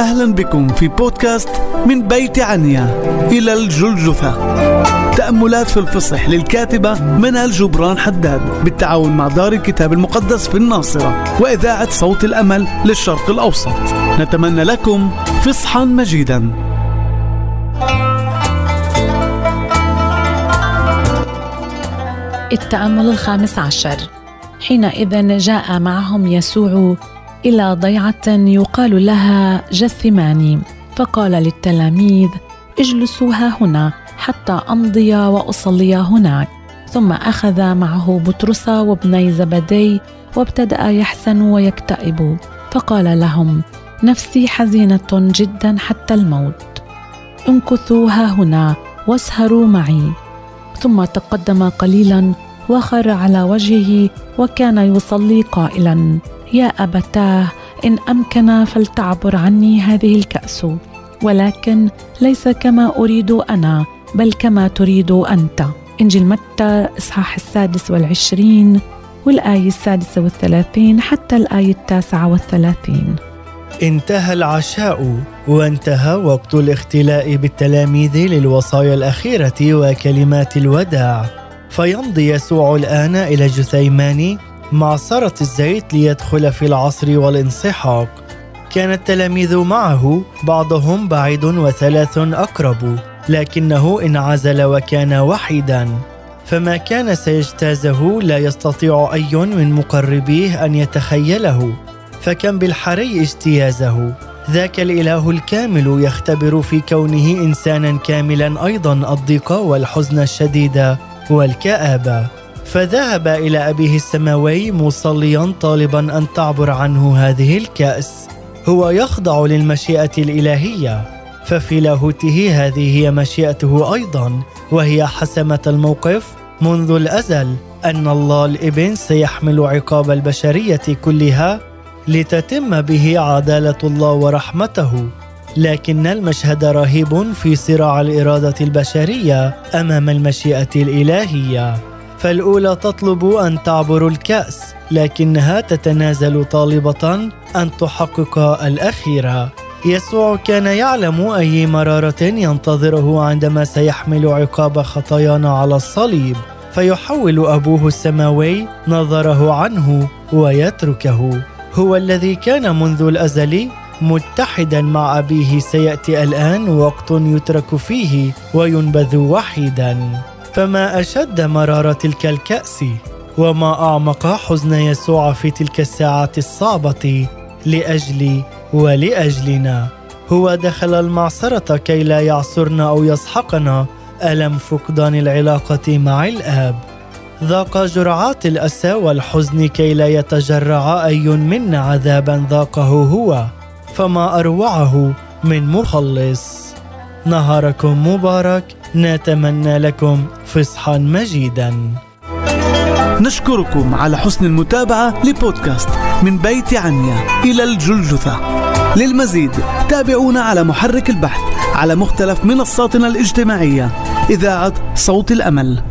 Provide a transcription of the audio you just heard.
أهلا بكم في بودكاست من بيت عنيا. إلى الجلجثة. تأملات في الفصح للكاتبة منال جبران حداد بالتعاون مع دار الكتاب المقدس في الناصرة وإذاعة صوت الأمل للشرق الأوسط. نتمنى لكم فصحا مجيدا. التأمل الخامس عشر. حينئذ جاء معهم يسوع إلى ضيعة يقال لها جثماني فقال للتلاميذ اجلسوا ها هنا حتى أمضي وأصلي هناك. ثم أخذ معه بطرس وابني زبدي وابتدأ يحزن ويكتئب فقال لهم نفسي حزينة جدا حتى الموت. امكثوا ها هنا واسهروا معي. ثم تقدم قليلا وخر على وجهه وكان يصلي قائلا يا أبتاه إن أمكن فلتعبر عني هذه الكأس. ولكن ليس كما أريد أنا بل كما تريد أنت. انجيل متى إصحاح السادس والعشرين والآية السادسة والثلاثين حتى الآية التاسعة والثلاثين. انتهى العشاء وانتهى وقت الاختلاء بالتلاميذ للوصايا الأخيرة وكلمات الوداع. فيمضي يسوع الآن إلى جثيمان معصرة الزيت ليدخل في العصر والانسحاق. كان التلاميذ معه بعضهم بعيد وثلاث أقرب لكنه انعزل وكان وحيدا. فما كان سيجتازه لا يستطيع أي من مقربيه أن يتخيله. فكم بالحري اجتيازه. ذاك الإله الكامل يختبر في كونه انسانا كاملا أيضا الضيق والحزن الشديد والكآبة. فذهب إلى أبيه السماوي مصليا طالبا أن تعبر عنه هذه الكأس. هو يخضع للمشيئة الإلهية ففي لاهوته هذه هي مشيئته أيضا وهي حسمة الموقف منذ الأزل أن الله الإبن سيحمل عقاب البشرية كلها لتتم به عدالة الله ورحمته. لكن المشهد رهيب في صراع الإرادة البشرية أمام المشيئة الإلهية. فالأولى تطلب أن تعبر الكأس لكنها تتنازل طالبة أن تحقق الاخيره يسوع كان يعلم أي مرارة ينتظره عندما سيحمل عقاب خطايانا على الصليب فيحول أبوه السماوي نظره عنه ويتركه. هو الذي كان منذ الأزل متحدا مع أبيه سيأتي الآن وقت يترك فيه وينبذ وحيدا. فما أشد مراره تلك الكأس وما أعمق حزن يسوع في تلك الساعات الصعبة لأجلي ولأجلنا. هو دخل المعصرة كي لا يعصرنا أو يسحقنا. ألم فقدان العلاقة مع الآب؟ ذاق جرعات الأسى والحزن كي لا يتجرع أي منا عذابا ذاقه هو. فما أروعه من مخلص؟ نهاركم مبارك نتمنى لكم فصحا مجيدا. نشكركم على حسن المتابعة لبودكاست من بيت عنيا إلى الجلجثة. للمزيد تابعونا على محرك البحث على مختلف منصاتنا الاجتماعية. إذاعة صوت الأمل.